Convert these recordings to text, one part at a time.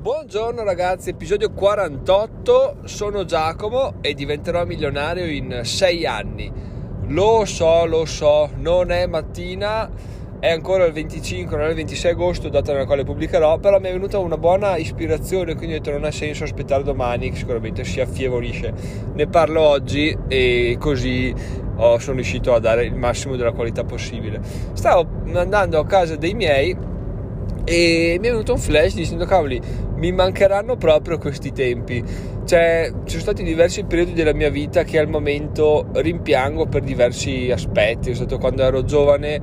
Buongiorno ragazzi, episodio 48, sono Giacomo e diventerò milionario in 6 anni. Lo so, lo so, non è mattina, è ancora il 25, non è il 26 agosto, data nella quale pubblicherò, però mi è venuta una buona ispirazione, quindi ho detto non ha senso aspettare domani, che sicuramente si affievolisce. Ne parlo oggi e così oh, sono riuscito a dare il massimo della qualità possibile. Stavo andando a casa dei miei e mi è venuto un flash dicendo cavoli mi mancheranno proprio questi tempi. Cioè ci sono stati diversi periodi della mia vita che al momento rimpiango per diversi aspetti. È stato quando ero giovane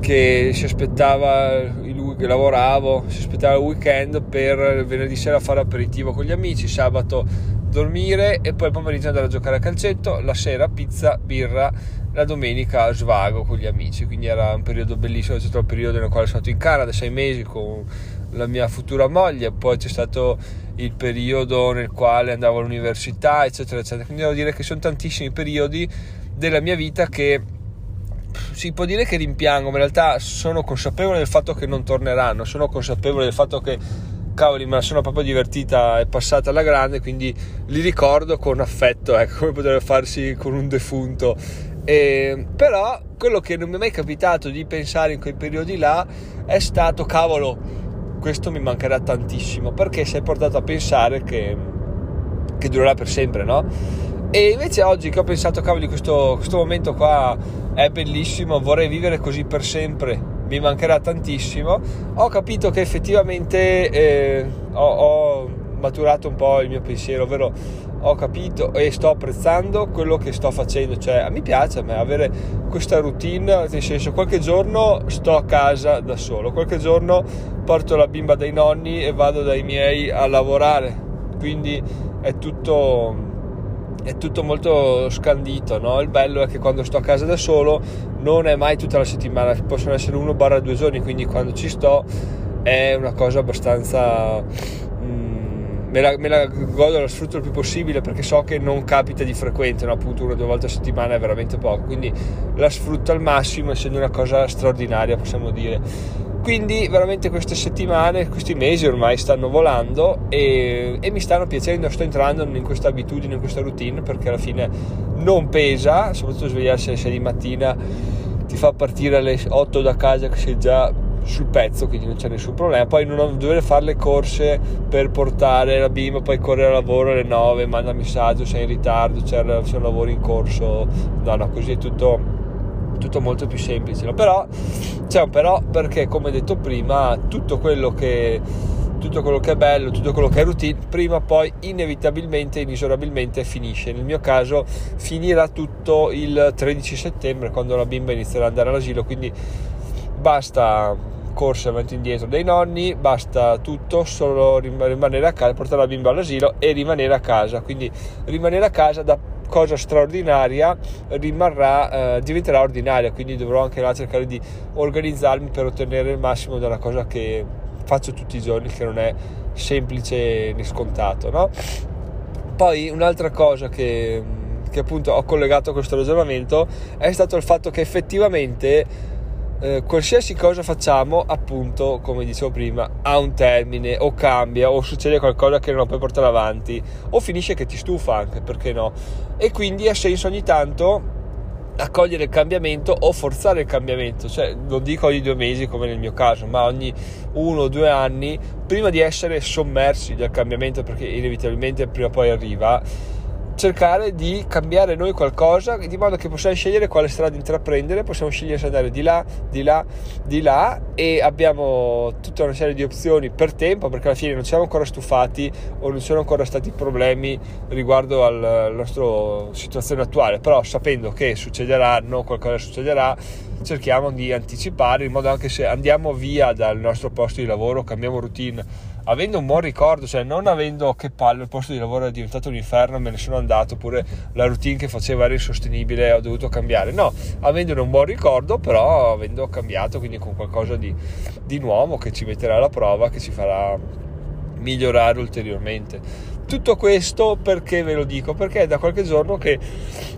che si aspettava il, che lavoravo si aspettava il weekend per venerdì sera fare aperitivo con gli amici sabato dormire e poi il pomeriggio andare a giocare a calcetto la sera pizza birra la domenica svago con gli amici, quindi era un periodo bellissimo, c'è stato il periodo nel quale sono stato in Canada, sei mesi con la mia futura moglie, poi c'è stato il periodo nel quale andavo all'università, eccetera, eccetera. Quindi devo dire che sono tantissimi periodi della mia vita che si può dire che rimpiango, ma in realtà sono consapevole del fatto che non torneranno, sono consapevole del fatto che cavoli, me la sono proprio divertita, è passata alla grande, quindi li ricordo con affetto, ecco, come potrebbe farsi con un defunto e, però quello che non mi è mai capitato di pensare in quei periodi là è stato cavolo, questo mi mancherà tantissimo perché sei portato a pensare che, che durerà per sempre, no? E invece oggi che ho pensato, cavoli, questo, questo momento qua è bellissimo, vorrei vivere così per sempre, mi mancherà tantissimo, ho capito che effettivamente eh, ho, ho maturato un po' il mio pensiero, ovvero ho capito e sto apprezzando quello che sto facendo, cioè mi piace a me avere questa routine, nel senso qualche giorno sto a casa da solo, qualche giorno porto la bimba dai nonni e vado dai miei a lavorare, quindi è tutto è tutto molto scandito, no? Il bello è che quando sto a casa da solo non è mai tutta la settimana, possono essere uno barra due giorni, quindi quando ci sto è una cosa abbastanza me la, me la godo, la sfrutto il più possibile perché so che non capita di frequente, no? appunto una o due volte a settimana è veramente poco, quindi la sfrutto al massimo essendo una cosa straordinaria possiamo dire. Quindi veramente queste settimane, questi mesi ormai stanno volando e, e mi stanno piacendo, sto entrando in questa abitudine, in questa routine perché alla fine non pesa, soprattutto svegliarsi alle 6 di mattina ti fa partire alle 8 da casa che sei già sul pezzo, quindi non c'è nessun problema. Poi non dover fare le corse per portare la bimba, poi correre al lavoro alle 9, manda messaggio, sei in ritardo, c'è, c'è un lavoro in corso. No, no, così è tutto, tutto molto più semplice. No? Però c'è un però perché, come detto prima, tutto quello che tutto quello che è bello, tutto quello che è routine, prima o poi inevitabilmente, inesorabilmente finisce. Nel mio caso finirà tutto il 13 settembre quando la bimba inizierà ad andare all'asilo, quindi basta corse avanti e indietro dei nonni, basta tutto, solo rimanere a casa, portare la bimba all'asilo e rimanere a casa. Quindi rimanere a casa da cosa straordinaria rimarrà, eh, diventerà ordinaria, quindi dovrò anche là cercare di organizzarmi per ottenere il massimo dalla cosa che faccio tutti i giorni, che non è semplice né scontato. No? Poi un'altra cosa che, che appunto ho collegato a questo ragionamento è stato il fatto che effettivamente eh, qualsiasi cosa facciamo, appunto, come dicevo prima, ha un termine, o cambia, o succede qualcosa che non puoi portare avanti, o finisce che ti stufa anche, perché no? E quindi ha senso ogni tanto accogliere il cambiamento o forzare il cambiamento, cioè non dico ogni due mesi come nel mio caso, ma ogni uno o due anni, prima di essere sommersi dal cambiamento, perché inevitabilmente prima o poi arriva cercare di cambiare noi qualcosa di modo che possiamo scegliere quale strada intraprendere, possiamo scegliere se andare di là, di là, di là e abbiamo tutta una serie di opzioni per tempo perché alla fine non siamo ancora stufati o non sono ancora stati problemi riguardo alla nostra situazione attuale, però sapendo che succederanno, qualcosa succederà, cerchiamo di anticipare in modo anche se andiamo via dal nostro posto di lavoro, cambiamo routine avendo un buon ricordo, cioè non avendo che palle il posto di lavoro è diventato un inferno, me ne sono andato, oppure la routine che facevo era insostenibile ho dovuto cambiare. No, avendone un buon ricordo, però avendo cambiato, quindi con qualcosa di, di nuovo che ci metterà alla prova, che ci farà migliorare ulteriormente. Tutto questo perché ve lo dico? Perché è da qualche giorno che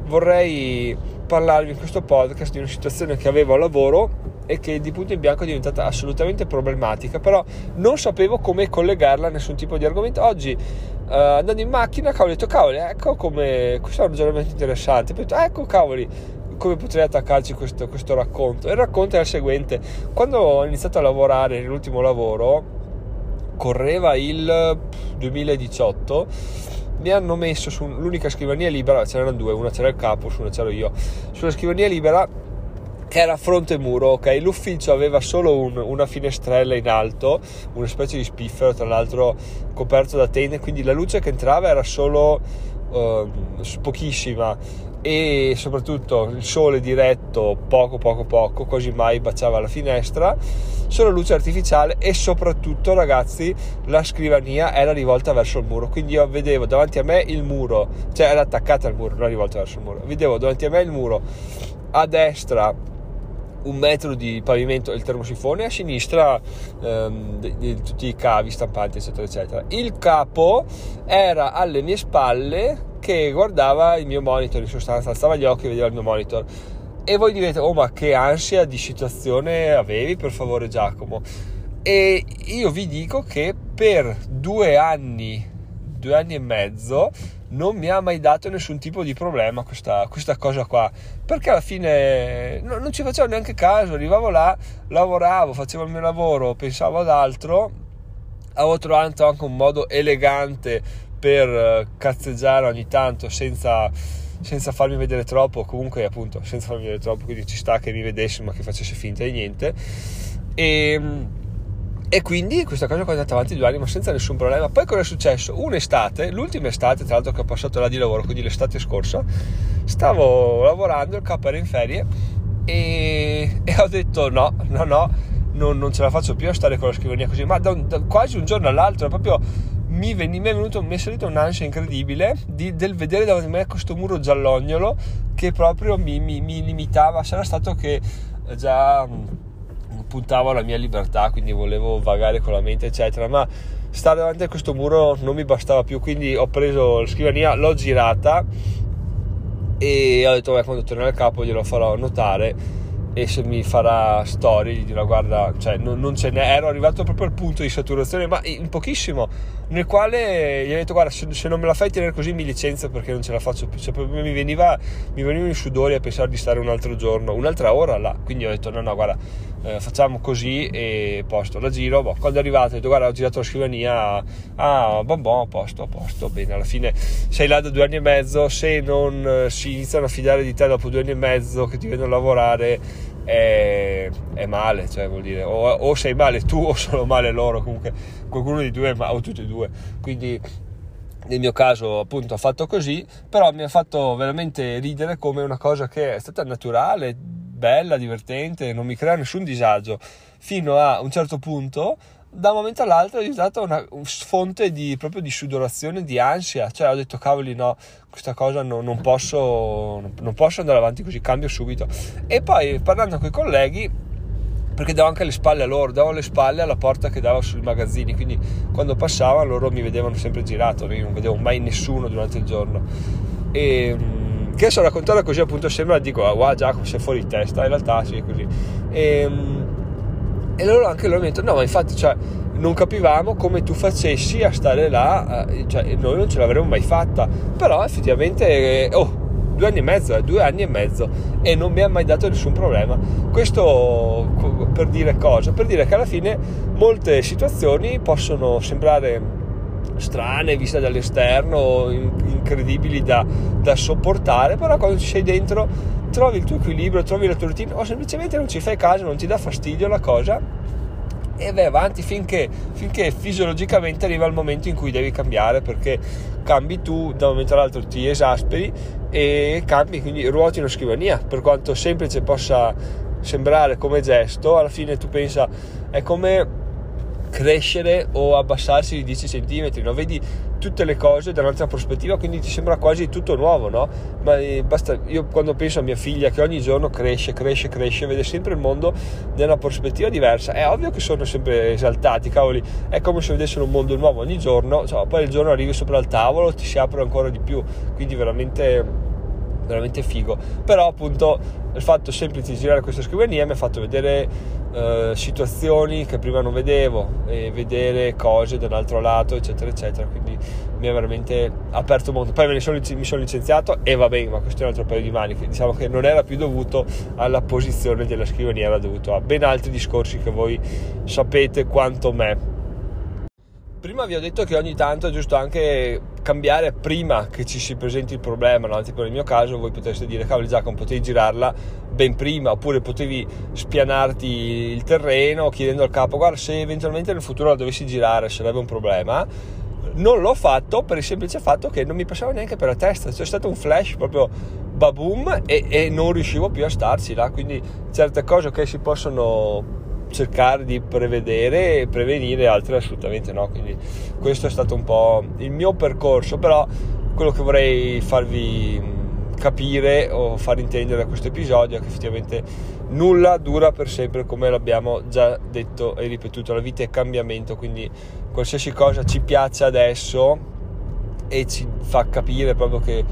vorrei parlarvi in questo podcast di una situazione che avevo al lavoro e che di punto in bianco è diventata assolutamente problematica, però non sapevo come collegarla a nessun tipo di argomento. Oggi uh, andando in macchina, ho detto cavoli, ecco come questo è un ragionamento interessante. Poi ho detto, ecco cavoli, come potrei attaccarci questo, questo racconto. il racconto è il seguente: quando ho iniziato a lavorare nell'ultimo lavoro, correva il 2018 mi hanno messo sull'unica scrivania libera, ce n'erano due, una c'era il capo, una c'ero io, sulla scrivania libera che era fronte muro, ok? L'ufficio aveva solo un, una finestrella in alto, una specie di spiffero, tra l'altro coperto da tende, quindi la luce che entrava era solo uh, pochissima. E soprattutto il sole diretto poco poco poco quasi mai baciava la finestra. Solo luce artificiale e soprattutto ragazzi la scrivania era rivolta verso il muro. Quindi io vedevo davanti a me il muro cioè era attaccata al muro non rivolta verso il muro. Vedevo davanti a me il muro a destra un metro di pavimento del termosifone a sinistra ehm, di, di, tutti i cavi stampanti eccetera eccetera il capo era alle mie spalle che guardava il mio monitor in sostanza, alzava gli occhi e vedeva il mio monitor. E voi direte, oh ma che ansia di situazione avevi per favore Giacomo? E io vi dico che per due anni, due anni e mezzo, non mi ha mai dato nessun tipo di problema questa, questa cosa qua perché alla fine no, non ci facevo neanche caso arrivavo là lavoravo facevo il mio lavoro pensavo ad altro avevo trovato anche un modo elegante per eh, cazzeggiare ogni tanto senza, senza farmi vedere troppo, comunque appunto senza farmi vedere troppo, quindi ci sta che mi vedessi ma che facesse finta di niente. E, e quindi questa cosa è andata avanti due anni ma senza nessun problema. Poi cosa è successo? Un'estate, l'ultima estate tra l'altro che ho passato là di lavoro, quindi l'estate scorsa, stavo lavorando, il capo era in ferie e, e ho detto no, no, no, non, non, ce la faccio più a stare con la scrivania così, ma da, da quasi un giorno all'altro, proprio mi, veni, mi, è venuto, mi è salita un'ansia incredibile di, del vedere davanti a me questo muro giallognolo che proprio mi, mi, mi limitava. Sarà stato che già mm, puntavo alla mia libertà, quindi volevo vagare con la mente, eccetera. Ma stare davanti a questo muro non mi bastava più, quindi ho preso la scrivania, l'ho girata e ho detto, beh, quando tornerò al capo glielo farò notare e se mi farà storie gli dirò guarda cioè non, non ce n'è ero arrivato proprio al punto di saturazione ma in pochissimo nel quale gli ho detto guarda se, se non me la fai tenere così mi licenzio perché non ce la faccio più cioè, mi, veniva, mi venivano i sudori a pensare di stare un altro giorno un'altra ora là quindi ho detto no no guarda eh, facciamo così e posto la giro. Boh, quando è arrivato ho detto guarda ho girato la scrivania. Ah bon a posto posto bene. Alla fine sei là da due anni e mezzo. Se non eh, si iniziano a fidare di te dopo due anni e mezzo che ti vedono lavorare è, è male, cioè vuol dire o, o, sei male tu o sono male loro, comunque qualcuno di due, ma, o tutti e due. Quindi nel mio caso appunto ha fatto così, però mi ha fatto veramente ridere come una cosa che è stata naturale, bella, divertente, non mi crea nessun disagio, fino a un certo punto da un momento all'altro è diventata una fonte di, proprio di sudorazione, di ansia. Cioè ho detto, cavoli, no, questa cosa no, non, posso, non posso andare avanti così, cambio subito. E poi parlando con i colleghi, perché davo anche le spalle a loro, davo le spalle alla porta che dava sui magazzini, quindi quando passavano loro mi vedevano sempre girato, io non vedevo mai nessuno durante il giorno. E mm, che so raccontarla così appunto sembra dico, ah, wow Giacomo sei fuori di testa, in realtà sì così. E, mm, e loro anche loro mi hanno detto, no, ma infatti, cioè, non capivamo come tu facessi a stare là, eh, cioè, noi non ce l'avremmo mai fatta, però effettivamente, eh, oh, due anni e mezzo, eh, due anni e mezzo, e non mi ha mai dato nessun problema. Questo per dire cosa? Per dire che alla fine molte situazioni possono sembrare strane viste dall'esterno, incredibili da, da sopportare, però quando ci sei dentro trovi il tuo equilibrio, trovi la tua routine o semplicemente non ci fai caso, non ti dà fastidio la cosa e vai avanti finché, finché fisiologicamente arriva il momento in cui devi cambiare perché cambi tu da un momento all'altro ti esasperi e cambi quindi ruoti una scrivania per quanto semplice possa sembrare come gesto alla fine tu pensa è come crescere o abbassarsi di 10 cm, no? vedi tutte le cose da un'altra prospettiva, quindi ti sembra quasi tutto nuovo, no? Ma eh, basta, io quando penso a mia figlia che ogni giorno cresce, cresce, cresce, vede sempre il mondo da una prospettiva diversa, è ovvio che sono sempre esaltati, cavoli, è come se vedessero un mondo nuovo ogni giorno, cioè, poi il giorno arrivi sopra il tavolo, ti si apre ancora di più, quindi veramente veramente figo. Però appunto il fatto semplice di girare questa scrivania mi ha fatto vedere eh, situazioni che prima non vedevo e vedere cose dall'altro lato, eccetera, eccetera. Quindi mi ha veramente aperto molto. Poi me sono, mi sono licenziato e va bene, ma questo è un altro paio di maniche. Diciamo che non era più dovuto alla posizione della scrivania, era dovuto a ben altri discorsi che voi sapete quanto me. Prima vi ho detto che ogni tanto è giusto anche cambiare prima che ci si presenti il problema, no? tipo nel mio caso voi potreste dire cavoli Giacomo potevi girarla ben prima oppure potevi spianarti il terreno chiedendo al capo guarda se eventualmente nel futuro la dovessi girare sarebbe un problema non l'ho fatto per il semplice fatto che non mi passava neanche per la testa c'è stato un flash proprio baboom e, e non riuscivo più a starci là quindi certe cose che si possono cercare di prevedere e prevenire, altre assolutamente no. Quindi questo è stato un po' il mio percorso, però quello che vorrei farvi capire o far intendere a questo episodio è che effettivamente nulla dura per sempre come l'abbiamo già detto e ripetuto la vita è cambiamento quindi qualsiasi cosa ci piace adesso e ci fa capire proprio che,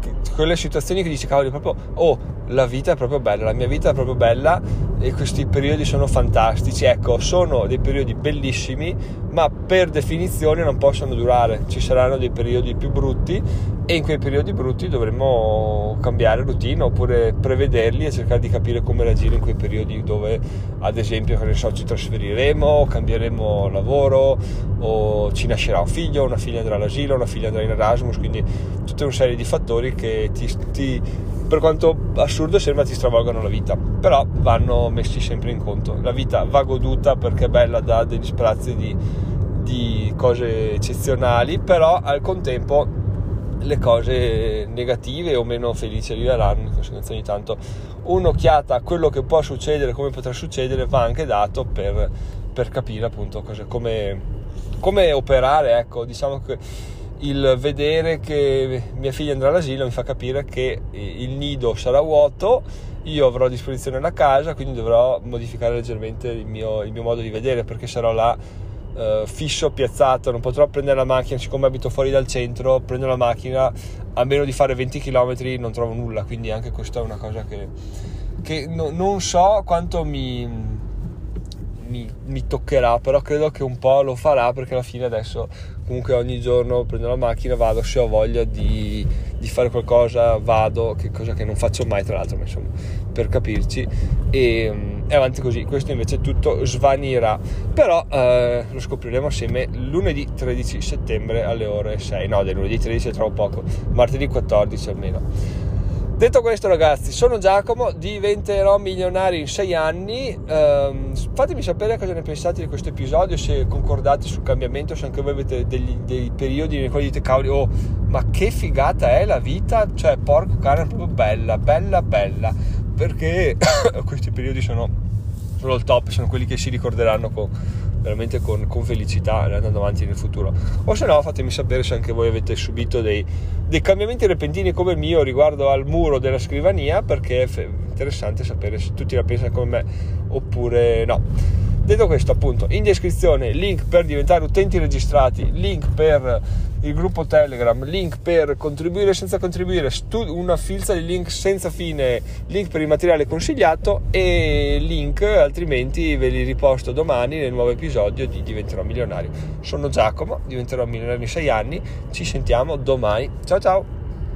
che quelle situazioni che dici cavoli proprio oh la vita è proprio bella la mia vita è proprio bella e questi periodi sono fantastici. Ecco, sono dei periodi bellissimi, ma per definizione non possono durare. Ci saranno dei periodi più brutti e in quei periodi brutti dovremo cambiare routine oppure prevederli e cercare di capire come reagire in quei periodi dove, ad esempio, che ne so, ci trasferiremo, cambieremo lavoro o ci nascerà un figlio, una figlia andrà all'asilo, una figlia andrà in Erasmus, quindi tutta una serie di fattori che ti, ti per quanto assurdo sembra ti stravolgano la vita, però vanno messi sempre in conto. La vita va goduta perché è bella, dà degli sprazzi di, di cose eccezionali, però al contempo le cose negative o meno felici arriveranno, di conseguenza ogni tanto un'occhiata a quello che può succedere, come potrà succedere, va anche dato per, per capire appunto cose, come, come operare, ecco, diciamo che il vedere che mia figlia andrà all'asilo mi fa capire che il nido sarà vuoto, io avrò a disposizione la casa, quindi dovrò modificare leggermente il mio, il mio modo di vedere perché sarò là eh, fisso, piazzato, non potrò prendere la macchina, siccome abito fuori dal centro, prendo la macchina, a meno di fare 20 km non trovo nulla, quindi anche questa è una cosa che, che no, non so quanto mi, mi, mi toccherà, però credo che un po' lo farà perché alla fine adesso comunque ogni giorno prendo la macchina, vado, se ho voglia di, di fare qualcosa vado, che cosa che non faccio mai tra l'altro, ma insomma per capirci. E, e avanti così, questo invece tutto svanirà, però eh, lo scopriremo assieme lunedì 13 settembre alle ore 6, no del lunedì 13 è troppo poco, martedì 14 almeno. Detto questo, ragazzi, sono Giacomo, diventerò milionario in sei anni. Um, fatemi sapere cosa ne pensate di questo episodio, se concordate sul cambiamento, se anche voi avete degli, dei periodi nei quali dite cavoli, oh, ma che figata è la vita, cioè, porco cane, è proprio bella, bella, bella. Perché questi periodi sono, sono il top, sono quelli che si ricorderanno con veramente con, con, felicità andando avanti nel futuro. O se no, fatemi sapere se anche voi avete subito dei, dei cambiamenti repentini come il mio riguardo al muro della scrivania, perché è interessante sapere se tutti la pensano come me oppure no. Detto questo, appunto, in descrizione link per diventare utenti registrati, link per il gruppo Telegram, link per contribuire senza contribuire, una filza di link senza fine, link per il materiale consigliato e link altrimenti ve li riposto domani nel nuovo episodio di Diventerò Milionario. Sono Giacomo, diventerò milionario in 6 anni, ci sentiamo domani. Ciao ciao!